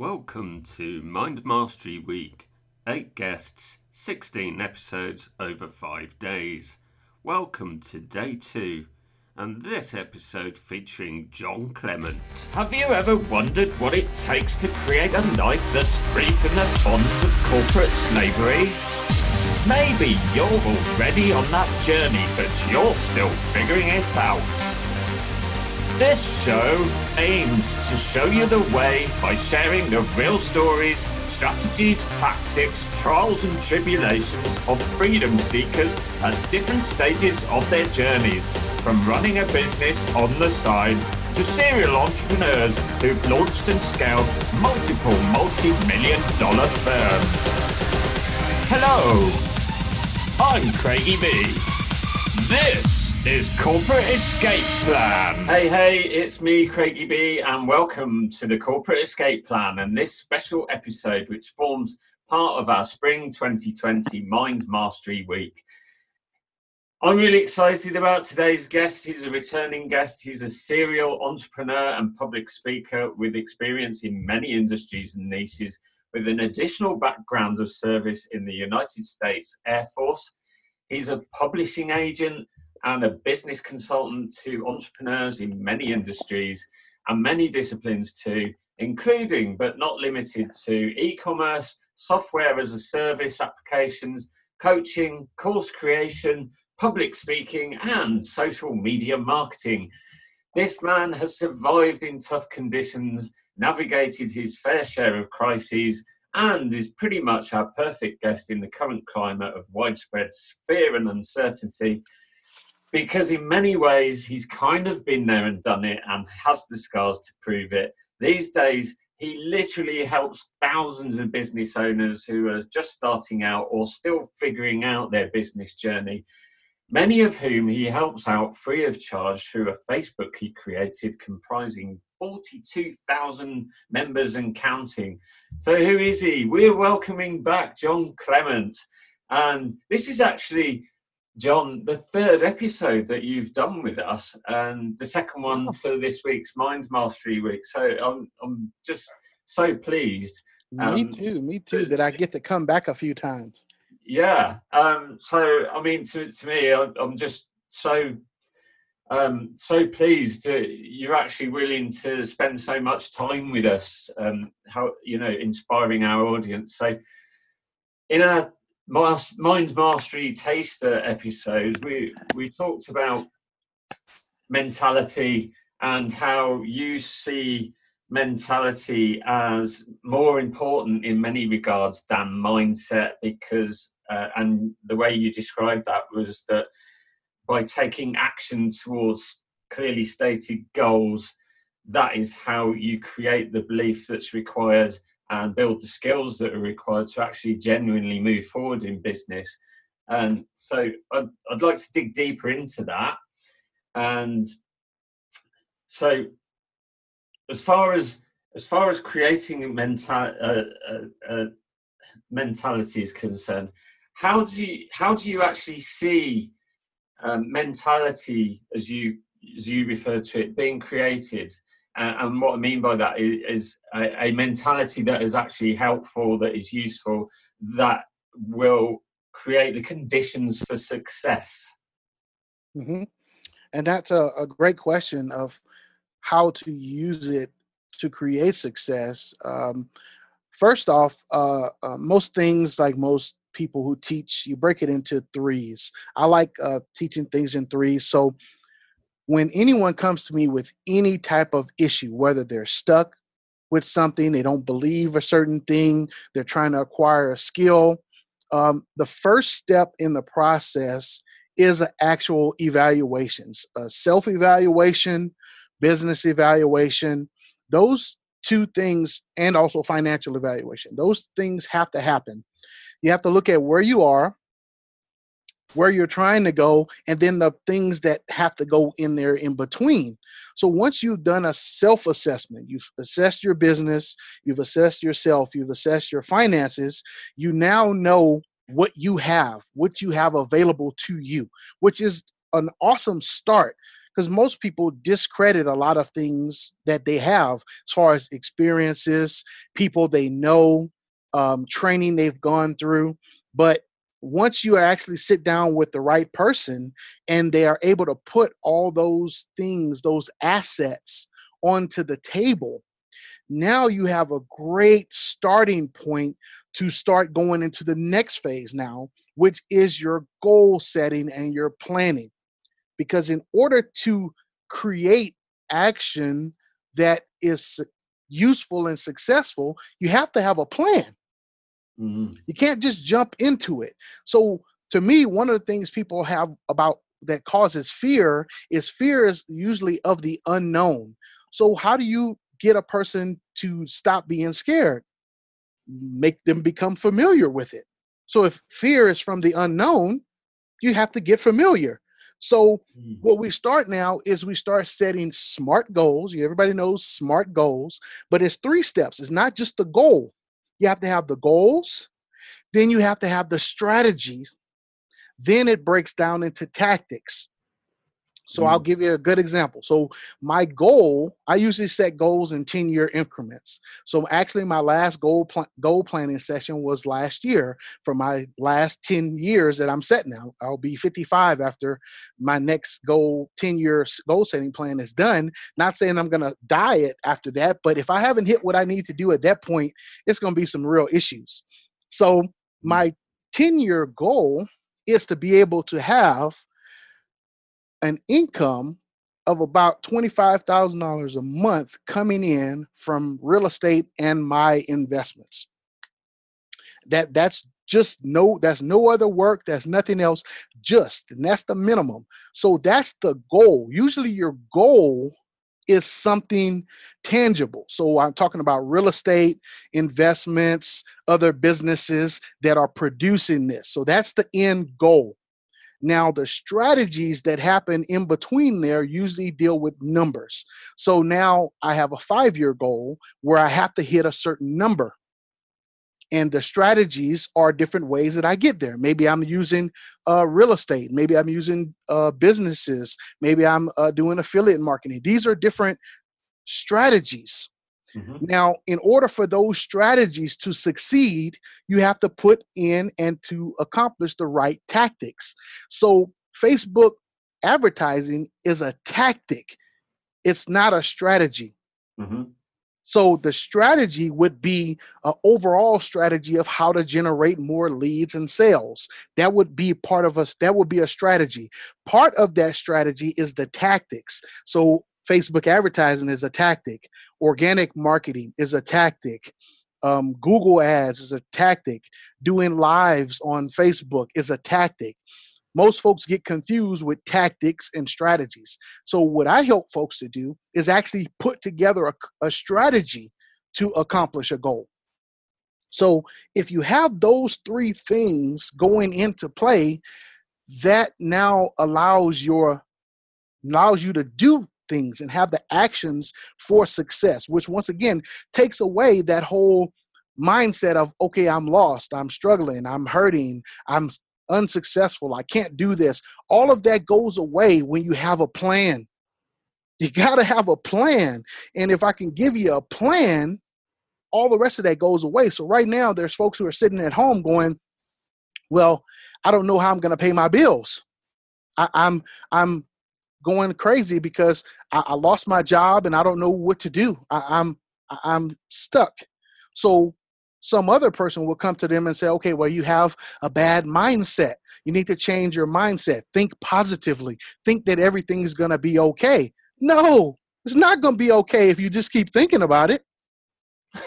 Welcome to Mind Mastery Week. Eight guests, 16 episodes over five days. Welcome to day two, and this episode featuring John Clement. Have you ever wondered what it takes to create a life that's free from the bonds of corporate slavery? Maybe you're already on that journey, but you're still figuring it out. This show aims to show you the way by sharing the real stories, strategies, tactics, trials, and tribulations of freedom seekers at different stages of their journeys, from running a business on the side to serial entrepreneurs who've launched and scaled multiple multi million dollar firms. Hello, I'm Craigie B. This is Corporate Escape Plan. Hey, hey, it's me, Craigie B, and welcome to the Corporate Escape Plan and this special episode, which forms part of our Spring 2020 Mind Mastery Week. I'm really excited about today's guest. He's a returning guest. He's a serial entrepreneur and public speaker with experience in many industries and niches, with an additional background of service in the United States Air Force. He's a publishing agent and a business consultant to entrepreneurs in many industries and many disciplines too, including but not limited to e commerce, software as a service applications, coaching, course creation, public speaking, and social media marketing. This man has survived in tough conditions, navigated his fair share of crises, and is pretty much our perfect guest in the current climate of widespread fear and uncertainty because in many ways he's kind of been there and done it and has the scars to prove it. These days, he literally helps thousands of business owners who are just starting out or still figuring out their business journey, many of whom he helps out free of charge through a Facebook he created comprising 42,000 members and counting. So, who is he? We're welcoming back John Clement. And this is actually John, the third episode that you've done with us, and the second one for this week's Mind Mastery Week. So I'm, I'm just so pleased. Um, me too. Me too. That I get to come back a few times. Yeah. Um, so I mean, to to me, I, I'm just so um, so pleased that you're actually willing to spend so much time with us. Um, how you know, inspiring our audience. So in our mind mastery taster episode, we we talked about mentality and how you see mentality as more important in many regards than mindset because uh, and the way you described that was that by taking action towards clearly stated goals that is how you create the belief that's required and build the skills that are required to actually genuinely move forward in business. And so I'd, I'd like to dig deeper into that. And so, as far as as far as creating mental uh, mentality is concerned, how do you how do you actually see um, mentality as you as you refer to it being created uh, and what I mean by that is, is a, a, mentality that is actually helpful, that is useful, that will create the conditions for success. Mm-hmm. And that's a, a, great question of how to use it to create success. Um, first off, uh, uh, most things, like most people who teach, you break it into threes. I like uh, teaching things in threes. So when anyone comes to me with any type of issue, whether they're stuck with something, they don't believe a certain thing, they're trying to acquire a skill, um, the first step in the process is an actual evaluations, a self evaluation, business evaluation. Those two things, and also financial evaluation, those things have to happen. You have to look at where you are, where you're trying to go and then the things that have to go in there in between so once you've done a self-assessment you've assessed your business you've assessed yourself you've assessed your finances you now know what you have what you have available to you which is an awesome start because most people discredit a lot of things that they have as far as experiences, people they know, um, training they've gone through. But once you actually sit down with the right person and they are able to put all those things, those assets onto the table, now you have a great starting point to start going into the next phase now, which is your goal setting and your planning. Because in order to create action that is useful and successful, you have to have a plan. Mm-hmm. You can't just jump into it. So, to me, one of the things people have about that causes fear is fear is usually of the unknown. So, how do you get a person to stop being scared? Make them become familiar with it. So, if fear is from the unknown, you have to get familiar. So, mm-hmm. what we start now is we start setting smart goals. Everybody knows smart goals, but it's three steps. It's not just the goal, you have to have the goals, then you have to have the strategies, then it breaks down into tactics. So I'll mm. give you a good example. So my goal, I usually set goals in 10 year increments. So actually my last goal pl- goal planning session was last year for my last 10 years that I'm setting now. I'll be 55 after my next goal 10 year goal setting plan is done. Not saying I'm going to diet after that, but if I haven't hit what I need to do at that point, it's going to be some real issues. So my 10 year goal is to be able to have an income of about $25,000 a month coming in from real estate and my investments. That that's just no that's no other work, that's nothing else, just and that's the minimum. So that's the goal. Usually your goal is something tangible. So I'm talking about real estate, investments, other businesses that are producing this. So that's the end goal. Now, the strategies that happen in between there usually deal with numbers. So now I have a five year goal where I have to hit a certain number. And the strategies are different ways that I get there. Maybe I'm using uh, real estate. Maybe I'm using uh, businesses. Maybe I'm uh, doing affiliate marketing. These are different strategies. Mm-hmm. Now, in order for those strategies to succeed, you have to put in and to accomplish the right tactics. So, Facebook advertising is a tactic, it's not a strategy. Mm-hmm. So the strategy would be an overall strategy of how to generate more leads and sales. That would be part of us. That would be a strategy. Part of that strategy is the tactics. So Facebook advertising is a tactic, organic marketing is a tactic, um, Google ads is a tactic, doing lives on Facebook is a tactic. Most folks get confused with tactics and strategies. So, what I help folks to do is actually put together a, a strategy to accomplish a goal. So, if you have those three things going into play, that now allows your allows you to do things and have the actions for success, which once again takes away that whole mindset of, okay, I'm lost, I'm struggling, I'm hurting, I'm unsuccessful, I can't do this. All of that goes away when you have a plan. You got to have a plan. And if I can give you a plan, all the rest of that goes away. So right now, there's folks who are sitting at home going, well, I don't know how I'm going to pay my bills. I, am I'm, I'm going crazy because I, I, lost my job and I don't know what to do. I, I'm I'm stuck. So some other person will come to them and say, okay, well, you have a bad mindset. You need to change your mindset. Think positively. Think that everything's going to be okay. No, it's not going to be okay if you just keep thinking about it.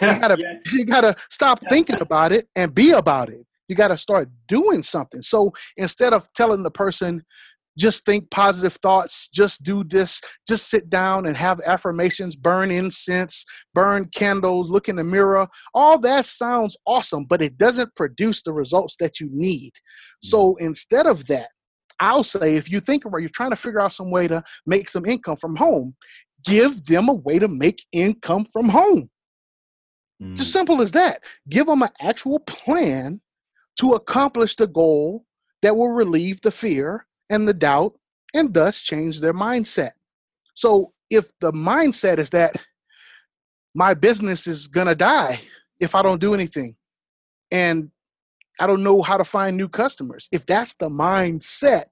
You gotta, yes. you gotta stop thinking about it and be about it. You gotta start doing something. So instead of telling the person, just think positive thoughts, just do this, just sit down and have affirmations, burn incense, burn candles, look in the mirror. All that sounds awesome, but it doesn't produce the results that you need. So instead of that, I'll say if you think about you're trying to figure out some way to make some income from home, give them a way to make income from home. Mm. It's as simple as that. Give them an actual plan to accomplish the goal that will relieve the fear and the doubt and thus change their mindset. So if the mindset is that my business is going to die if I don't do anything and I don't know how to find new customers, if that's the mindset,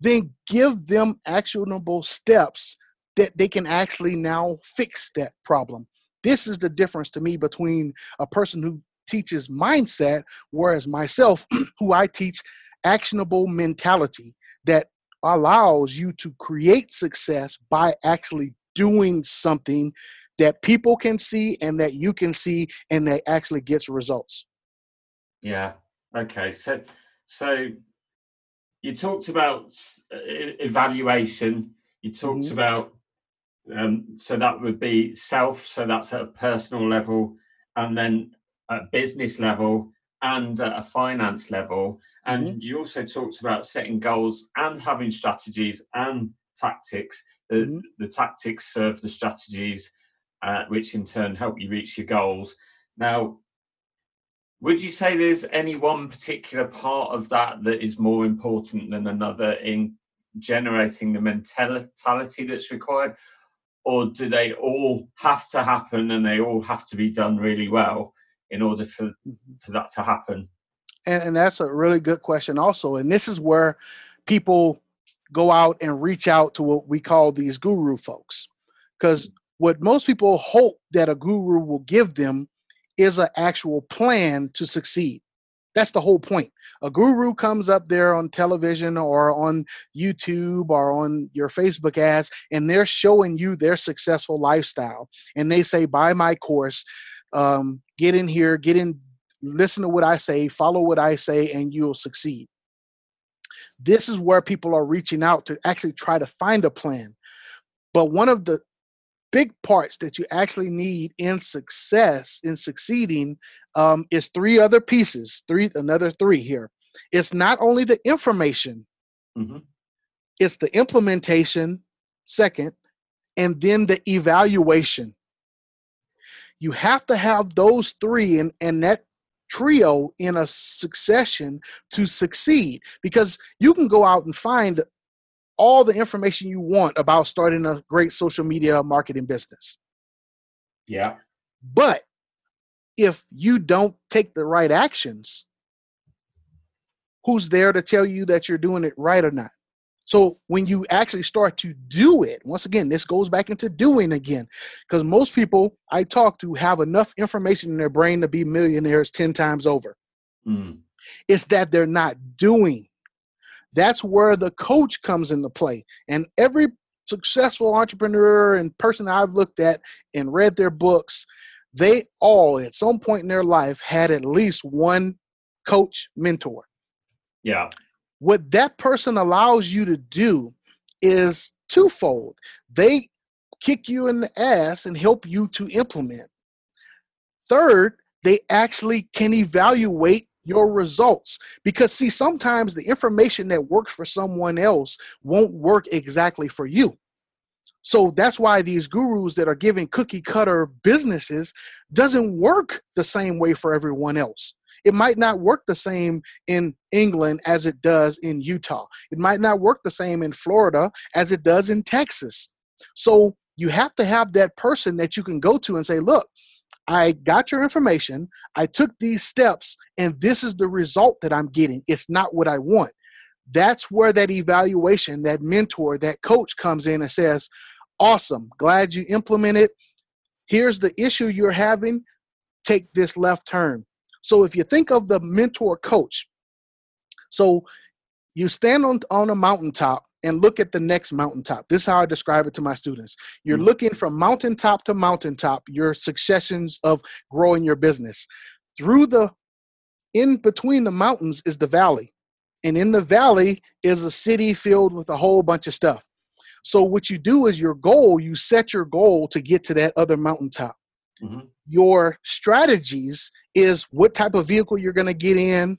then give them actionable steps that they can actually now fix that problem. This is the difference to me between a person who teaches mindset, whereas myself, who I teach actionable mentality that allows you to create success by actually doing something that people can see and that you can see and that actually gets results. Yeah. Okay. So, so you talked about evaluation. You talked mm-hmm. about um, so that would be self. So that's at a personal level, and then at business level and at a finance level. And mm-hmm. you also talked about setting goals and having strategies and tactics. The, mm-hmm. the tactics serve the strategies, uh, which in turn help you reach your goals. Now, would you say there's any one particular part of that that is more important than another in generating the mentality that's required? Or do they all have to happen and they all have to be done really well in order for, mm-hmm. for that to happen? And, and that's a really good question, also. And this is where people go out and reach out to what we call these guru folks. Because what most people hope that a guru will give them is an actual plan to succeed. That's the whole point. A guru comes up there on television or on YouTube or on your Facebook ads, and they're showing you their successful lifestyle. And they say, buy my course, um, get in here, get in, listen to what I say, follow what I say, and you'll succeed. This is where people are reaching out to actually try to find a plan. But one of the big parts that you actually need in success in succeeding um, is three other pieces three another three here it's not only the information mm-hmm. it's the implementation second and then the evaluation you have to have those three and, and that trio in a succession to succeed because you can go out and find all the information you want about starting a great social media marketing business. Yeah. But if you don't take the right actions, who's there to tell you that you're doing it right or not? So when you actually start to do it, once again, this goes back into doing again, because most people I talk to have enough information in their brain to be millionaires 10 times over. Mm. It's that they're not doing. That's where the coach comes into play. And every successful entrepreneur and person I've looked at and read their books, they all at some point in their life had at least one coach mentor. Yeah. What that person allows you to do is twofold. They kick you in the ass and help you to implement. Third, they actually can evaluate your results. Because, see, sometimes the information that works for someone else won't work exactly for you. So that's why these gurus that are giving cookie cutter businesses doesn't work the same way for everyone else. It might not work the same in England as it does in Utah. It might not work the same in Florida as it does in Texas. So you have to have that person that you can go to and say, look, I got your information. I took these steps, and this is the result that I'm getting. It's not what I want. That's where that evaluation, that mentor, that coach comes in and says, Awesome, glad you implemented. Here's the issue you're having. Take this left turn. So if you think of the mentor coach, so you stand on, on a mountaintop and look at the next mountaintop. This is how I describe it to my students. You're mm-hmm. looking from mountaintop to mountaintop, your successions of growing your business. Through the in between the mountains is the valley. And in the valley is a city filled with a whole bunch of stuff. So what you do is your goal, you set your goal to get to that other mountaintop. Mm-hmm. Your strategies is what type of vehicle you're going to get in,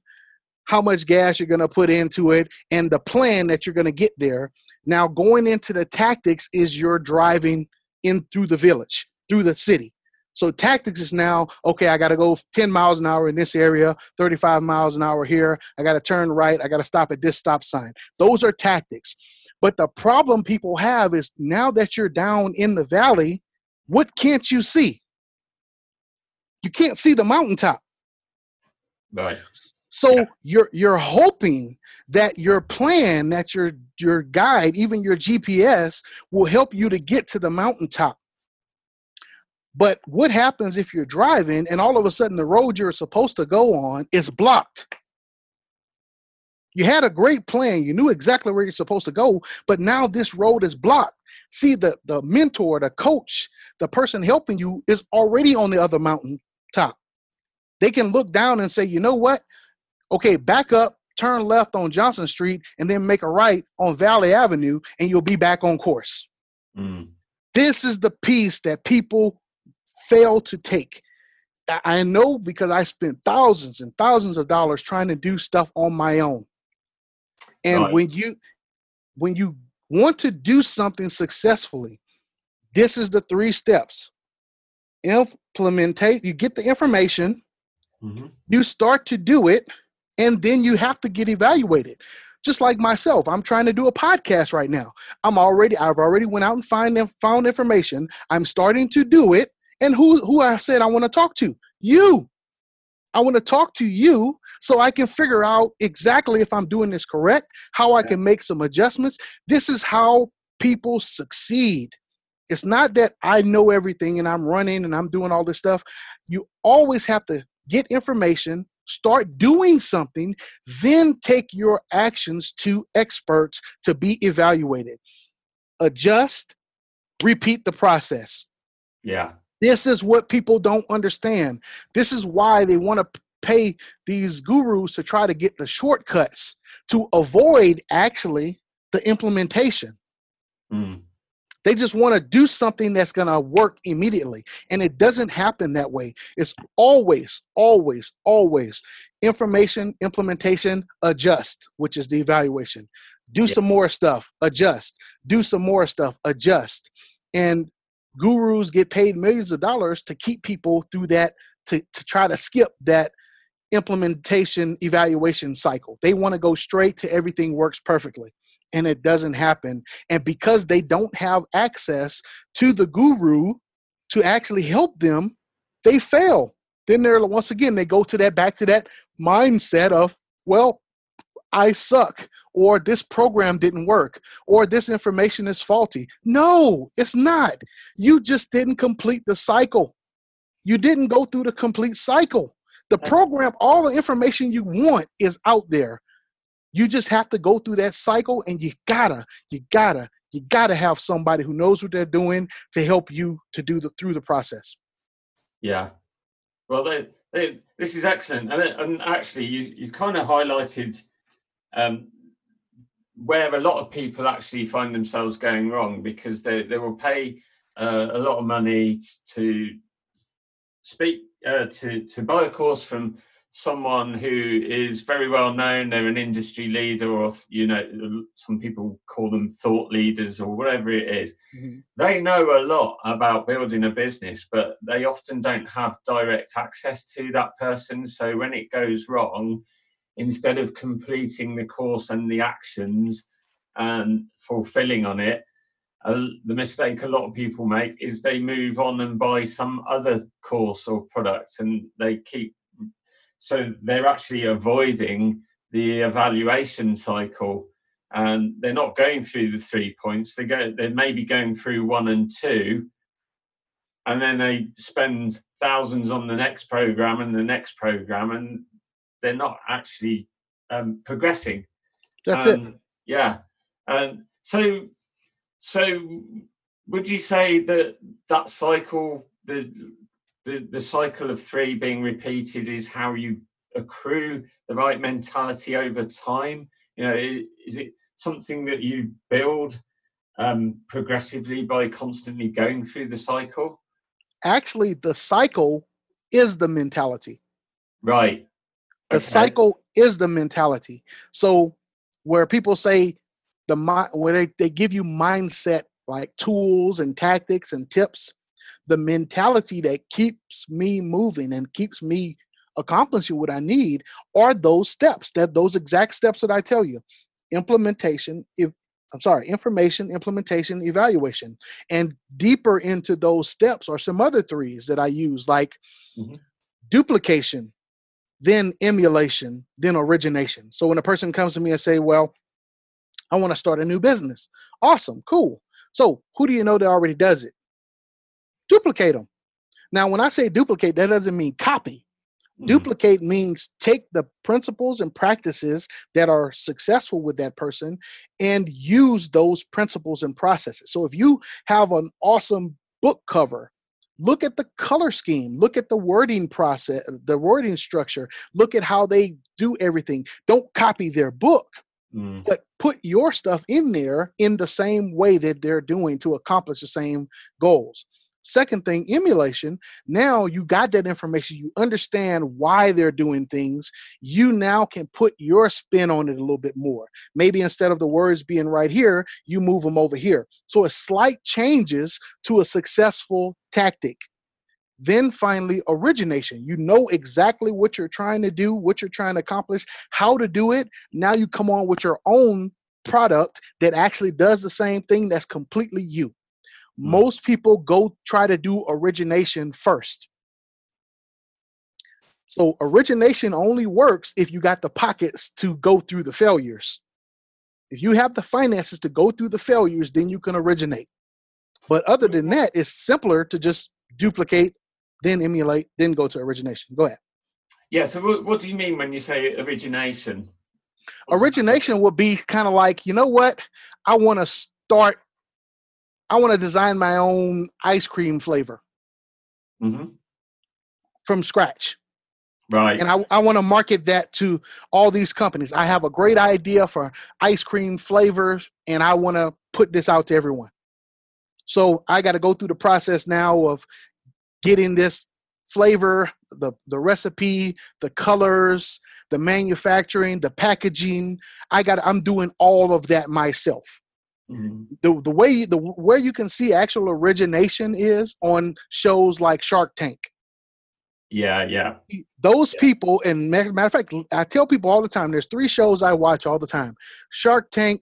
how much gas you're going to put into it, and the plan that you're going to get there. Now, going into the tactics is your driving in through the village, through the city. So tactics is now okay. I got to go 10 miles an hour in this area, 35 miles an hour here. I got to turn right. I got to stop at this stop sign. Those are tactics. But the problem people have is now that you're down in the valley, what can't you see? You can't see the mountaintop. Right. So yeah. you're you're hoping that your plan, that your your guide, even your GPS, will help you to get to the mountaintop. But what happens if you're driving and all of a sudden the road you're supposed to go on is blocked? You had a great plan, you knew exactly where you're supposed to go, but now this road is blocked. See, the, the mentor, the coach, the person helping you is already on the other mountain top. They can look down and say, you know what? Okay, back up, turn left on Johnson Street, and then make a right on Valley Avenue, and you'll be back on course. Mm. This is the piece that people fail to take. I know because I spent thousands and thousands of dollars trying to do stuff on my own. And right. when you when you want to do something successfully, this is the three steps. Implementate, you get the information, mm-hmm. you start to do it, and then you have to get evaluated. Just like myself, I'm trying to do a podcast right now. I'm already, I've already went out and find found information. I'm starting to do it, and who who I said I want to talk to? You. I want to talk to you so I can figure out exactly if I'm doing this correct, how I can make some adjustments. This is how people succeed. It's not that I know everything and I'm running and I'm doing all this stuff. You always have to get information, start doing something, then take your actions to experts to be evaluated. Adjust, repeat the process. Yeah. This is what people don't understand. This is why they want to pay these gurus to try to get the shortcuts to avoid actually the implementation. Mm. They just want to do something that's going to work immediately. And it doesn't happen that way. It's always, always, always information, implementation, adjust, which is the evaluation. Do yeah. some more stuff, adjust. Do some more stuff, adjust. And gurus get paid millions of dollars to keep people through that to, to try to skip that implementation evaluation cycle they want to go straight to everything works perfectly and it doesn't happen and because they don't have access to the guru to actually help them they fail then they're once again they go to that back to that mindset of well I suck, or this program didn't work, or this information is faulty. No, it's not. You just didn't complete the cycle. You didn't go through the complete cycle. The program, all the information you want is out there. You just have to go through that cycle, and you gotta, you gotta, you gotta have somebody who knows what they're doing to help you to do the through the process. Yeah. Well, they, they, this is excellent, and, and actually, you you kind of highlighted um, where a lot of people actually find themselves going wrong because they, they will pay uh, a lot of money to speak uh, to to buy a course from someone who is very well known they're an industry leader or you know some people call them thought leaders or whatever it is. Mm-hmm. they know a lot about building a business but they often don't have direct access to that person so when it goes wrong instead of completing the course and the actions and fulfilling on it, uh, the mistake a lot of people make is they move on and buy some other course or product and they keep so they're actually avoiding the evaluation cycle and they're not going through the three points they go they may be going through one and two and then they spend thousands on the next program and the next program and they're not actually um, progressing. That's um, it. Yeah. And so, so would you say that that cycle, the, the the cycle of three being repeated, is how you accrue the right mentality over time? You know, is it something that you build um, progressively by constantly going through the cycle? Actually, the cycle is the mentality. Right. The okay. cycle is the mentality. So where people say the mind, where they, they give you mindset like tools and tactics and tips, the mentality that keeps me moving and keeps me accomplishing what I need are those steps, that those exact steps that I tell you. Implementation, if I'm sorry, information, implementation, evaluation. And deeper into those steps are some other threes that I use, like mm-hmm. duplication, then emulation, then origination. So when a person comes to me and say, Well, I want to start a new business. Awesome, cool. So who do you know that already does it? Duplicate them. Now, when I say duplicate, that doesn't mean copy. Mm-hmm. Duplicate means take the principles and practices that are successful with that person and use those principles and processes. So if you have an awesome book cover, look at the color scheme, look at the wording process, the wording structure, look at how they do everything. Don't copy their book. Mm. But put your stuff in there in the same way that they're doing to accomplish the same goals. Second thing, emulation. Now you got that information. You understand why they're doing things. You now can put your spin on it a little bit more. Maybe instead of the words being right here, you move them over here. So a slight changes to a successful tactic. Then finally, origination. You know exactly what you're trying to do, what you're trying to accomplish, how to do it. Now you come on with your own product that actually does the same thing that's completely you. Mm. Most people go try to do origination first. So origination only works if you got the pockets to go through the failures. If you have the finances to go through the failures, then you can originate. But other than that, it's simpler to just duplicate, then emulate, then go to origination. Go ahead. Yeah. So what, what do you mean when you say origination? Origination would be kind of like, you know what? I want to start I want to design my own ice cream flavor mm-hmm. from scratch. Right. And I, I want to market that to all these companies. I have a great idea for ice cream flavors, and I want to put this out to everyone. So I got to go through the process now of getting this flavor, the, the recipe, the colors, the manufacturing, the packaging. I got I'm doing all of that myself. Mm-hmm. The the way the where you can see actual origination is on shows like Shark Tank. Yeah, yeah. Those yeah. people, and matter of fact, I tell people all the time. There's three shows I watch all the time: Shark Tank,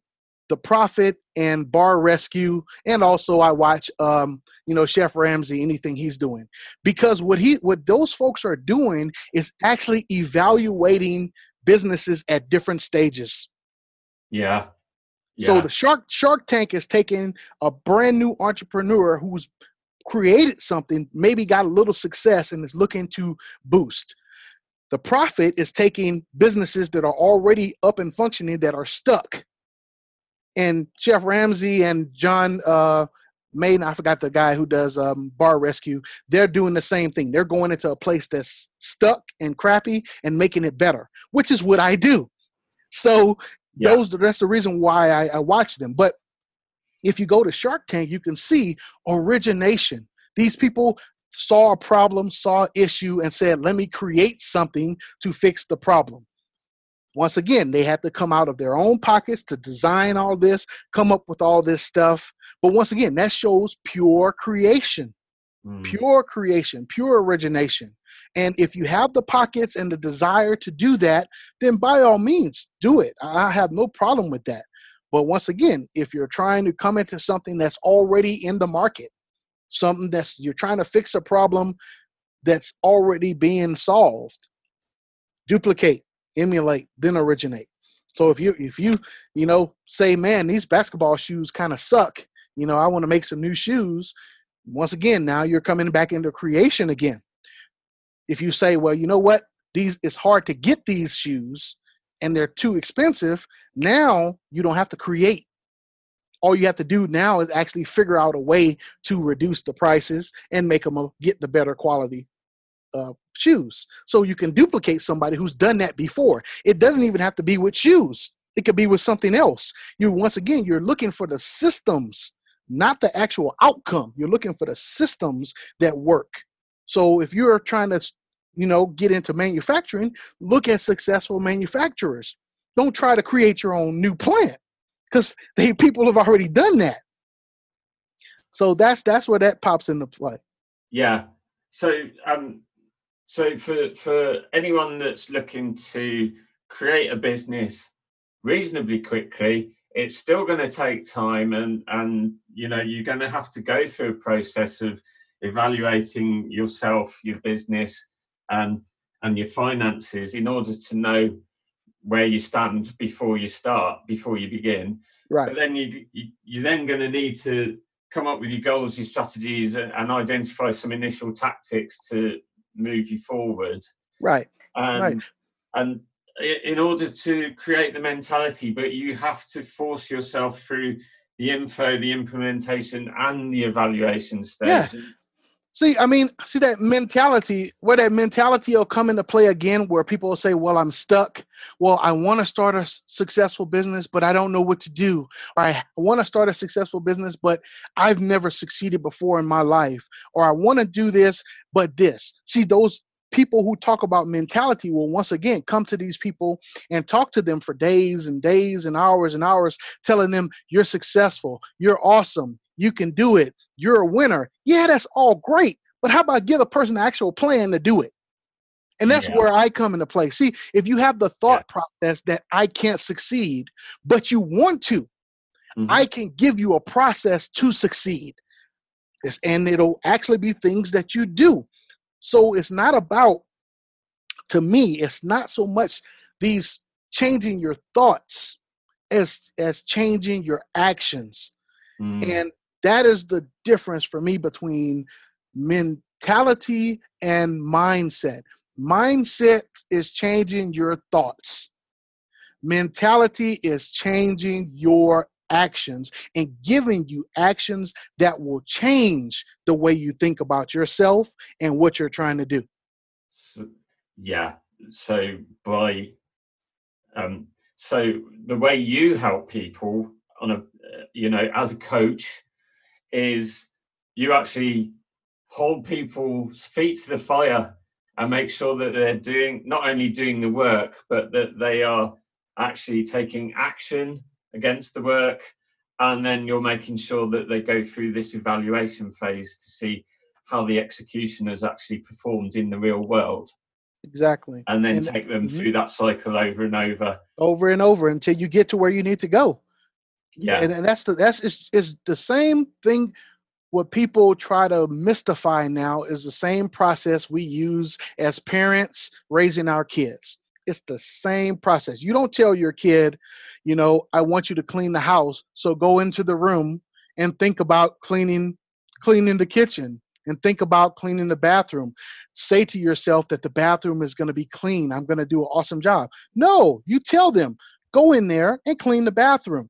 The Profit, and Bar Rescue. And also, I watch, um, you know, Chef Ramsay, anything he's doing, because what he, what those folks are doing is actually evaluating businesses at different stages. Yeah, so the Shark Shark Tank is taking a brand new entrepreneur who's created something, maybe got a little success and is looking to boost. The profit is taking businesses that are already up and functioning that are stuck. And Chef Ramsay and John uh, Maiden, I forgot the guy who does um, Bar Rescue, they're doing the same thing. They're going into a place that's stuck and crappy and making it better, which is what I do. So yeah. those that's the reason why I, I watch them. But if you go to Shark Tank, you can see origination. These people saw a problem, saw issue, and said, let me create something to fix the problem. Once again, they had to come out of their own pockets to design all this, come up with all this stuff. But once again, that shows pure creation, mm. pure creation, pure origination. And if you have the pockets and the desire to do that, then by all means, do it. I have no problem with that. But once again, if you're trying to come into something that's already in the market, something that's you're trying to fix a problem that's already being solved, duplicate, emulate, then originate. So if you if you you know say, man, these basketball shoes kind of suck, you know, I want to make some new shoes. Once again, now you're coming back into creation again if you say, well, you know what, these it's hard to get these shoes and they're too expensive, now you don't have to create. All you have to do now is actually figure out a way to reduce the prices and make them get the better quality uh, shoes. So you can duplicate somebody who's done that before. It doesn't even have to be with shoes. It could be with something else. You once again, you're looking for the systems, not the actual outcome. You're looking for the systems that work. So if you're trying to you know, get into manufacturing, look at successful manufacturers. Don't try to create your own new plant because they people have already done that. So that's that's where that pops into play. Yeah. So um so for for anyone that's looking to create a business reasonably quickly it's still going to take time and and you know you're going to have to go through a process of evaluating yourself your business and and your finances in order to know where you stand before you start before you begin. Right. But then you, you you're then going to need to come up with your goals your strategies and, identify some initial tactics to move you forward. Right. And Right. and in order to create the mentality but you have to force yourself through the info the implementation and the evaluation stage Yeah. See, I mean, see that mentality, where that mentality will come into play again, where people will say, Well, I'm stuck. Well, I want to start a successful business, but I don't know what to do. Or I want to start a successful business, but I've never succeeded before in my life. Or I want to do this, but this. See, those people who talk about mentality will once again come to these people and talk to them for days and days and hours and hours, telling them, You're successful, you're awesome, you can do it, you're a winner. Yeah, that's all great. But how about give a person an actual plan to do it? And that's Yeah. where I come into play. See, if you have the thought process that I can't succeed, but you want to, Mhm. I can give you a process to succeed. It's, and it'll actually be things that you do. So it's not about, to me, it's not so much these changing your thoughts as as changing your actions. Mm. And that is the difference for me between mentality and mindset. Mindset is changing your thoughts. Mentality is changing your actions and giving you actions that will change the way you think about yourself and what you're trying to do. So, yeah. So by um, so the way you help people on a you know as a coach is you actually hold people's feet to the fire and make sure that they're doing not only doing the work but that they are actually taking action against the work and then you're making sure that they go through this evaluation phase to see how the execution has actually performed in the real world Exactly. and then And- take them mhm. through that cycle over and over Over and over until you get to where you need to go. yeah and, and that's the that's it's, is the same thing what people try to mystify now is the same process we use as parents raising our kids it's the same process. You don't tell your kid you know i want you to clean the house so go into the room and think about cleaning cleaning the kitchen and think about cleaning the bathroom. Say to yourself that the bathroom is going to be clean i'm going to do an awesome job. No you tell them go in there and clean the bathroom.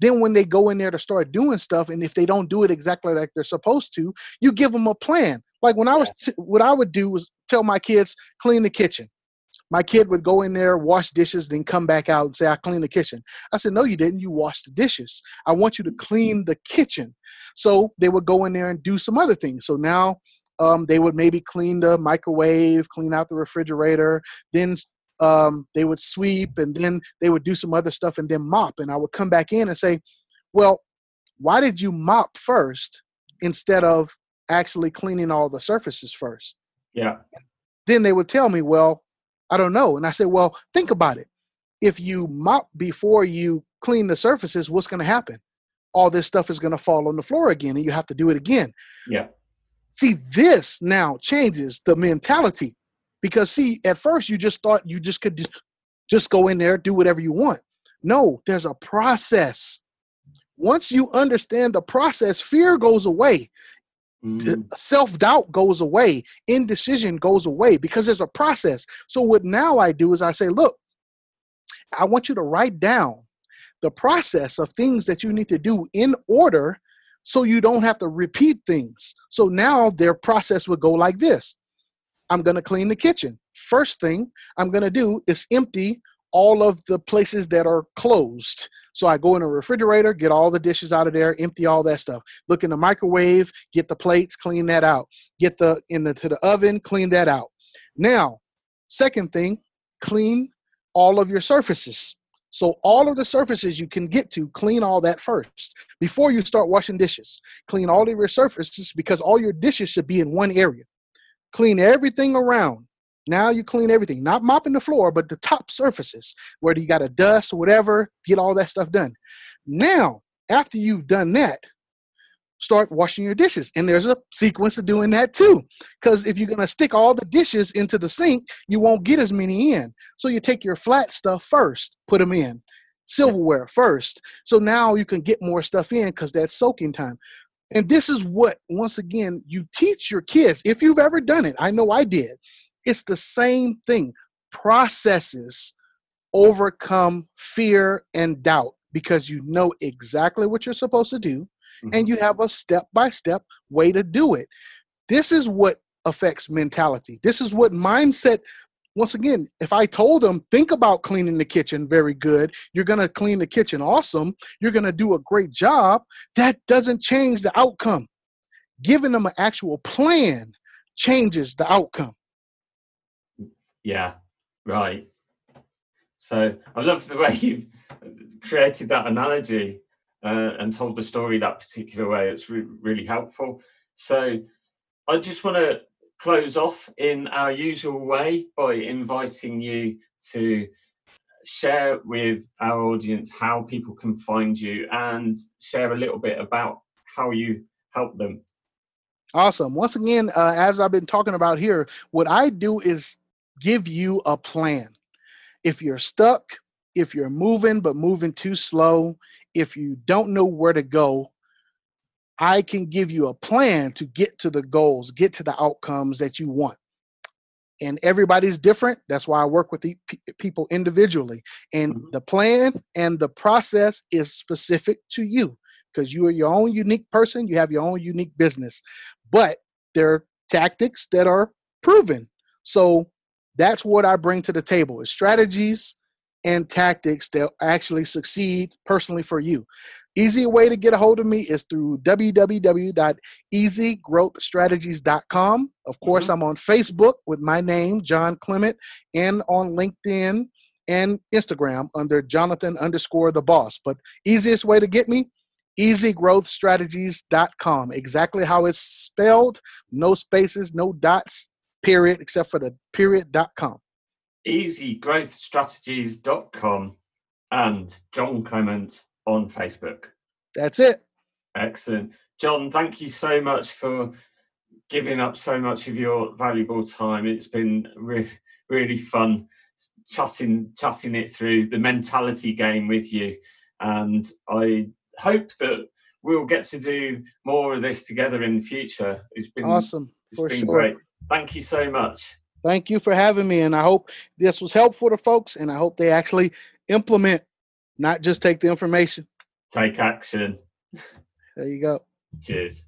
Then when they go in there to start doing stuff and if they don't do it exactly like they're supposed to you give them a plan. Like when i was t- what i would do was tell my kids clean the kitchen my kid would go in there wash dishes then come back out and say i cleaned the kitchen. I said no you didn't. You washed the dishes. I want you to clean the kitchen. So they would go in there and do some other things. So now um, they would maybe clean the microwave clean out the refrigerator then um, they would sweep and then they would do some other stuff and then mop. And I would come back in and say, Well, why did you mop first instead of actually cleaning all the surfaces first? yeah. Then they would tell me, Well, I don't know. And I said, Well, think about it. If you mop before you clean the surfaces, what's going to happen? All this stuff is going to fall on the floor again and you have to do it again. yeah See, this now changes the mentality because, see, at first you just thought you just could just, just go in there, do whatever you want. No, there's a process. Once you understand the process, fear goes away, Mm. self doubt goes away, indecision goes away because there's a process. So, what now I do is I say, look, I want you to write down the process of things that you need to do in order so you don't have to repeat things. So now their process would go like this I'm going to clean the kitchen. First thing I'm going to do is empty all of the places that are closed. So I go in a refrigerator, get all the dishes out of there, empty all that stuff. Look in the microwave, get the plates, clean that out. Get the in the to the oven, clean that out. Now, second thing, clean all of your surfaces. So all of the surfaces you can get to, clean all that first before you start washing dishes. Clean all of your surfaces because all your dishes should be in one area. Clean everything around. Now you clean everything, not mopping the floor, but the top surfaces where you got to dust whatever, get all that stuff done. Now, after you've done that, start washing your dishes. And there's a sequence of doing that too. Because if you're going to stick all the dishes into the sink, you won't get as many in. So you take your flat stuff first, put them in. Silverware first. So now you can get more stuff in because that's soaking time. And this is what, once again, you teach your kids. If you've ever done it, I know I did. It's the same thing. Processes overcome fear and doubt because you know exactly what you're supposed to do mm-hmm. and you have a step by step way to do it. This is what affects mentality. This is what mindset. Once again, if I told them, think about cleaning the kitchen very good, you're going to clean the kitchen awesome, you're going to do a great job, that doesn't change the outcome. Giving them an actual plan changes the outcome. Yeah, right. So I love the way you've created that analogy uh, and told the story that particular way. It's re- really helpful. So I just want to close off in our usual way by inviting you to share with our audience how people can find you and share a little bit about how you help them. Awesome. Once again, uh, as I've been talking about here, what I do is give you a plan. If you're stuck, if you're moving but moving too slow, if you don't know where to go, I can give you a plan to get to the goals, get to the outcomes that you want. And everybody's different. That's why I work with the people individually. And mm-hmm. the plan and the process is specific to you because you are your own unique person. You have your own unique business. But there are tactics that are proven. So that's what I bring to the table is strategies and tactics that actually succeed personally for you. Easy way to get a hold of me is through www.easygrowthstrategies.com. Of course, mm-hmm. I'm on Facebook with my name, John Clement, and on LinkedIn and Instagram under Jonathan underscore the boss. But easiest way to get me, easygrowthstrategies.com. Exactly how it's spelled, no spaces, no dots, period, except for the period.com easygrowthstrategies.com and John Clement on Facebook. That's it. Excellent. John, thank you so much for giving up so much of your valuable time. It's been re- really fun chatting chatting it through the mentality game with you and I hope that we'll get to do more of this together in the future. It's been awesome for been sure. Great. Thank you so much. Thank you for having me. And I hope this was helpful to folks. And I hope they actually implement, not just take the information. Take action. There you go. Cheers.